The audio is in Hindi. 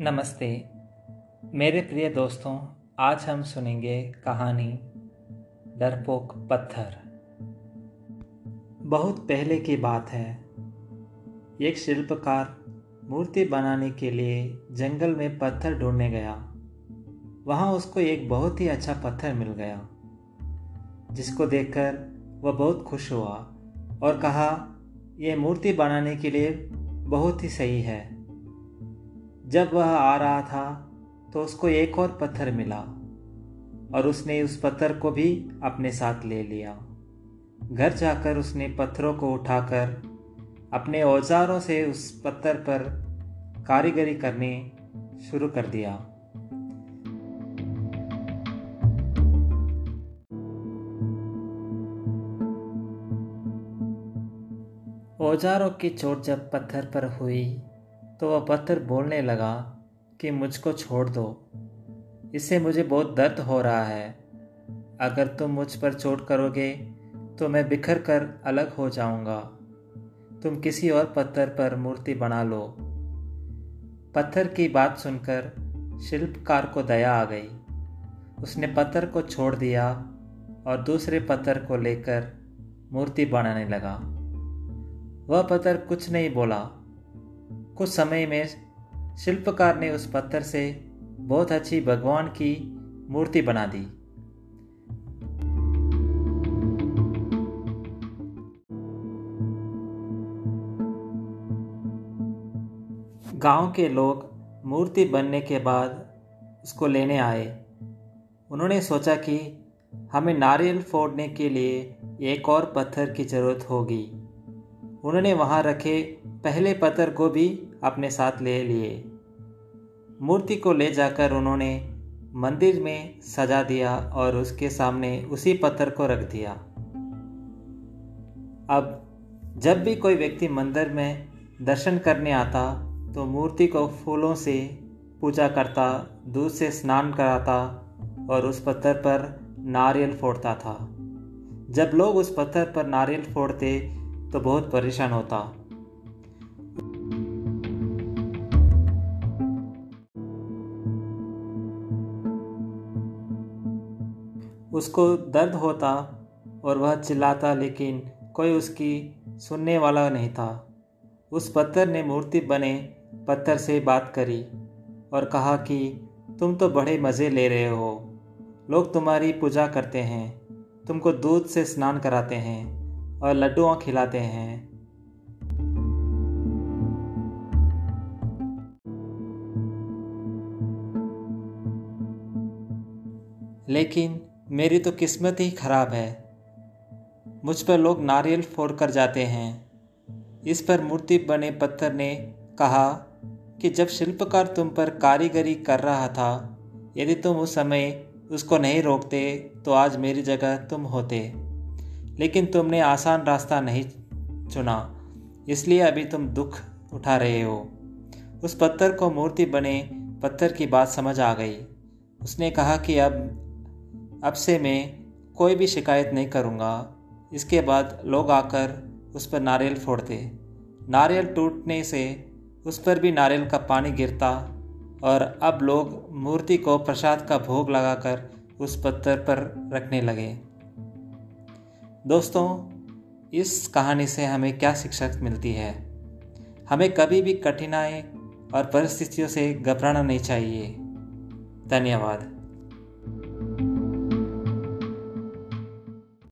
नमस्ते। मेरे प्रिय दोस्तों, आज हम सुनेंगे कहानी डरपोक पत्थर। बहुत पहले की बात है। एक शिल्पकार मूर्ति बनाने के लिए जंगल में पत्थर ढूँढने गया। वहाँ उसको एक बहुत ही अच्छा पत्थर मिल गया, जिसको देखकर वह बहुत खुश हुआ और कहा यह मूर्ति बनाने के लिए बहुत ही सही है। जब वह आ रहा था तो उसको एक और पत्थर मिला और उसने उस पत्थर को भी अपने साथ ले लिया। घर जाकर उसने पत्थरों को उठाकर अपने औजारों से उस पत्थर पर कारीगरी करने शुरू कर दिया। औजारों की चोट जब पत्थर पर हुई तो वह पत्थर बोलने लगा कि मुझको छोड़ दो। इससे मुझे बहुत दर्द हो रहा है। अगर तुम मुझ पर चोट करोगे तो मैं बिखर कर अलग हो जाऊँगा। तुम किसी और पत्थर पर मूर्ति बना लो। पत्थर की बात सुनकर शिल्पकार को दया आ गई। उसने पत्थर को छोड़ दिया और दूसरे पत्थर को लेकर मूर्ति बनाने लगा। वह पत्थर कुछ नहीं बोला। कुछ समय में शिल्पकार ने उस पत्थर से बहुत अच्छी भगवान की मूर्ति बना दी। गाँव के लोग मूर्ति बनने के बाद उसको लेने आए। उन्होंने सोचा कि हमें नारियल फोड़ने के लिए एक और पत्थर की ज़रूरत होगी। उन्होंने वहाँ रखे पहले पत्थर को भी अपने साथ ले लिए। मूर्ति को ले जाकर उन्होंने मंदिर में सजा दिया और उसके सामने उसी पत्थर को रख दिया। अब जब भी कोई व्यक्ति मंदिर में दर्शन करने आता तो मूर्ति को फूलों से पूजा करता, दूध से स्नान कराता और उस पत्थर पर नारियल फोड़ता था। जब लोग उस पत्थर पर नारियल फोड़ते तो बहुत परेशान होता। उसको दर्द होता और वह चिल्लाता, लेकिन कोई उसकी सुनने वाला नहीं था। उस पत्थर ने मूर्ति बने पत्थर से बात करी और कहा कि, तुम तो बड़े मज़े ले रहे हो। लोग तुम्हारी पूजा करते हैं। तुमको दूध से स्नान कराते हैं और लड्डुआ खिलाते हैं। लेकिन मेरी तो किस्मत ही खराब है। मुझ पर लोग नारियल फोड़ कर जाते हैं। इस पर मूर्ति बने पत्थर ने कहा कि जब शिल्पकार तुम पर कारीगरी कर रहा था, यदि तुम उस समय उसको नहीं रोकते तो आज मेरी जगह तुम होते। लेकिन तुमने आसान रास्ता नहीं चुना, इसलिए अभी तुम दुख उठा रहे हो। उस पत्थर को मूर्ति बने पत्थर की बात समझ आ गई। उसने कहा कि अब अब से मैं कोई भी शिकायत नहीं करूँगा। इसके बाद लोग आकर उस पर नारियल फोड़ते। नारियल टूटने से उस पर भी नारियल का पानी गिरता और अब लोग मूर्ति को प्रसाद का भोग लगाकर उस पत्थर पर रखने लगे। दोस्तों, इस कहानी से हमें क्या शिक्षा मिलती है? हमें कभी भी कठिनाई और परिस्थितियों से घबराना नहीं चाहिए। धन्यवाद।